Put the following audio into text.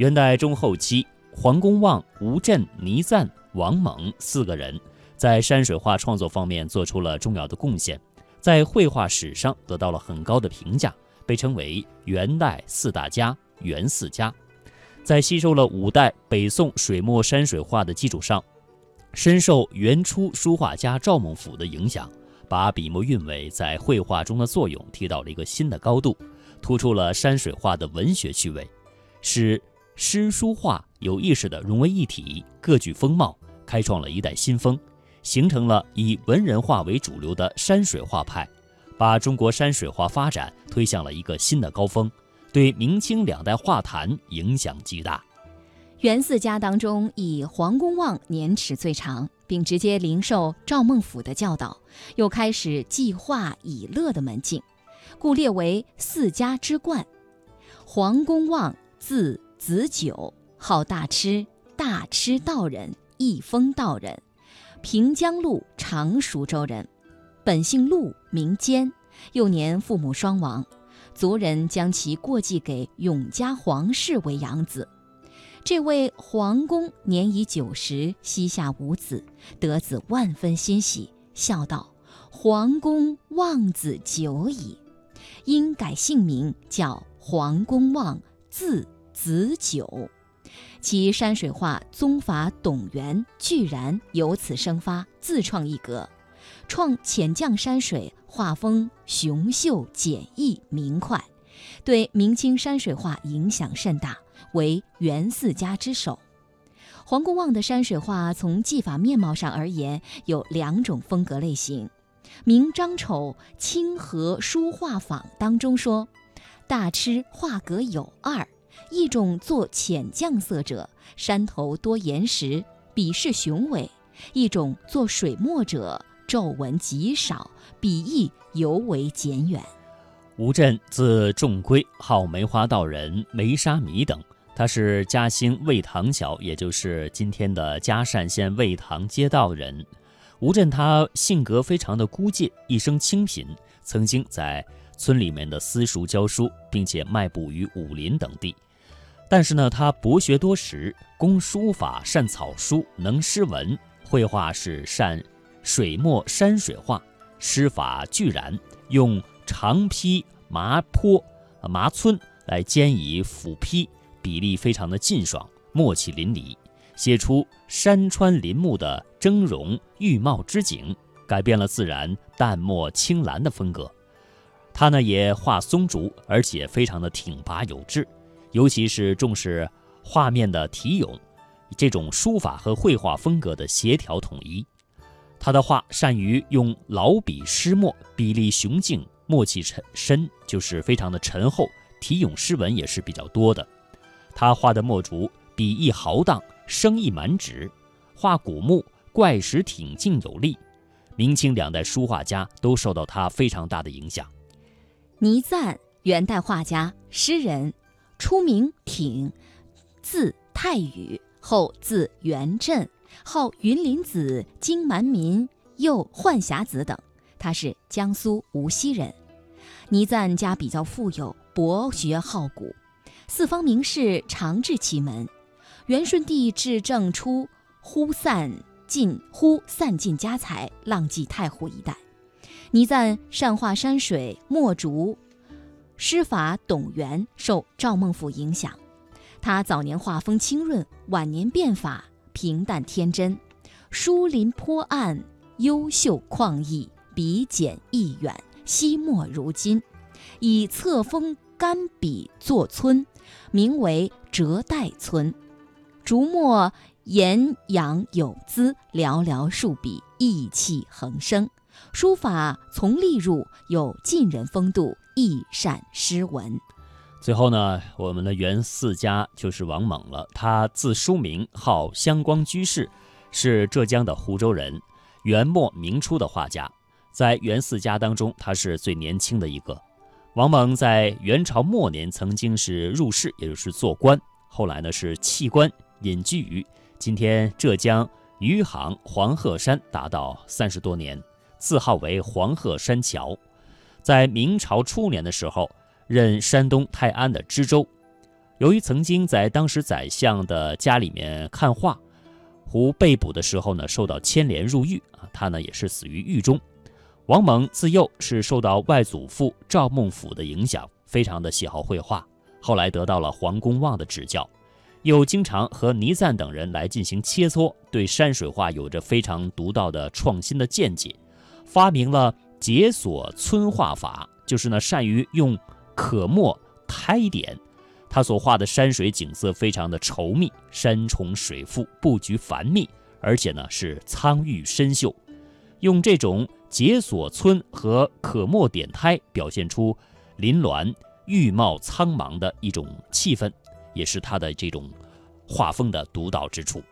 元代中后期，黄公望、吴镇、倪瓒、王猛四个人在山水画创作方面做出了重要的贡献，在绘画史上得到了很高的评价，被称为元代四大家、元四家。在吸收了五代、北宋水墨山水画的基础上，深受元初书画家赵孟頫的影响，把笔墨韵味在绘画中的作用提到了一个新的高度，突出了山水画的文学趣味，使。诗书画有意识地融为一体，各具风貌，开创了一代新风，形成了以文人画为主流的山水画派，把中国山水画发展推向了一个新的高峰，对明清两代画坛影响极大。元四家当中，以黄公望年齿最长，并直接领受赵孟頫的教导，又开始计画以乐的门径，故列为四家之冠。黄公望字。子久，号大痴，大痴道人，义丰道人，平江路常熟州人，本姓陆，名坚。幼年父母双亡，族人将其过继给永嘉皇室为养子。这位皇公年已九十，膝下无子，得子万分欣喜，笑道：“皇公望子久矣。”因改姓名，叫黄公望，字。子九，其山水画宗法董源居然由此生发，自创一格，创浅绛山水画风雄秀简易明快，对明清山水画影响甚大，为元四家之首。黄公望的山水画从技法面貌上而言有两种风格类型，《明张丑清河书画坊》当中说，大痴画格有二。一种做浅绛色者，山头多岩石，笔势雄伟；一种做水墨者，皱纹极少，笔意尤为简远。吴镇字仲圭，号梅花道人、梅沙弥等。他是嘉兴魏塘桥，也就是今天的嘉善县魏塘街道人。吴镇他性格非常的孤寂，一生清贫，曾经在村里面的私塾教书，并且卖布于武林等地。但是呢，他博学多识，工书法，善草书，能诗文，绘画是善水墨山水画，诗法俱然，用长批麻坡、麻皴来兼以斧劈，比例非常的劲爽，墨气淋漓，写出山川林木的峥嵘郁茂之景，改变了自然淡墨青蓝的风格。他呢也画松竹，而且非常的挺拔有致。尤其是重视画面的题咏，这种书法和绘画风格的协调统一。他的画善于用老笔湿墨，笔力雄劲，墨气沉深，就是非常的沉厚。题咏诗文也是比较多的。他画的墨竹笔意豪荡，生意满纸，画古木怪石挺劲有力。明清两代书画家都受到他非常大的影响。倪瓒，元代画家、诗人。初名挺，字太宇，后字元振，号云林子、金蛮民、又浣霞子等。他是江苏无锡人。倪瓒家比较富有，博学好古，四方名士常至其门。元顺帝至正初，忽散尽忽散尽家财，浪迹太湖一带。倪瓒善画山水、墨竹。诗法董源受赵孟頫影响，他早年画风清润，晚年变法平淡天真，疏林坡岸，优秀旷逸，笔简意远，惜墨如金，以册封干笔作村，名为折带村，竹墨严养有姿，寥寥数笔，意气横生。书法从隶入，有晋人风度，亦善诗文。最后呢，我们的元四家就是王猛了。他字叔明，号香光居士，是浙江的湖州人，元末明初的画家。在元四家当中，他是最年轻的一个。王猛在元朝末年曾经是入仕，也就是做官，后来呢是弃官，隐居于今天浙江余杭黄鹤山，达到三十多年。字号为黄鹤山桥，在明朝初年的时候，任山东泰安的知州。由于曾经在当时宰相的家里面看画，胡被捕的时候呢，受到牵连入狱啊，他呢也是死于狱中。王蒙自幼是受到外祖父赵孟俯的影响，非常的喜好绘画，后来得到了黄公望的指教，又经常和倪瓒等人来进行切磋，对山水画有着非常独到的创新的见解，发明了解锁皴画法，就是呢善于用可墨胎点。他所画的山水景色非常的稠密，山重水复，布局繁密，而且呢是苍郁深秀，用这种解锁皴和可墨点胎，表现出林峦郁茂苍茫的一种气氛，也是他的这种画风的独到之处。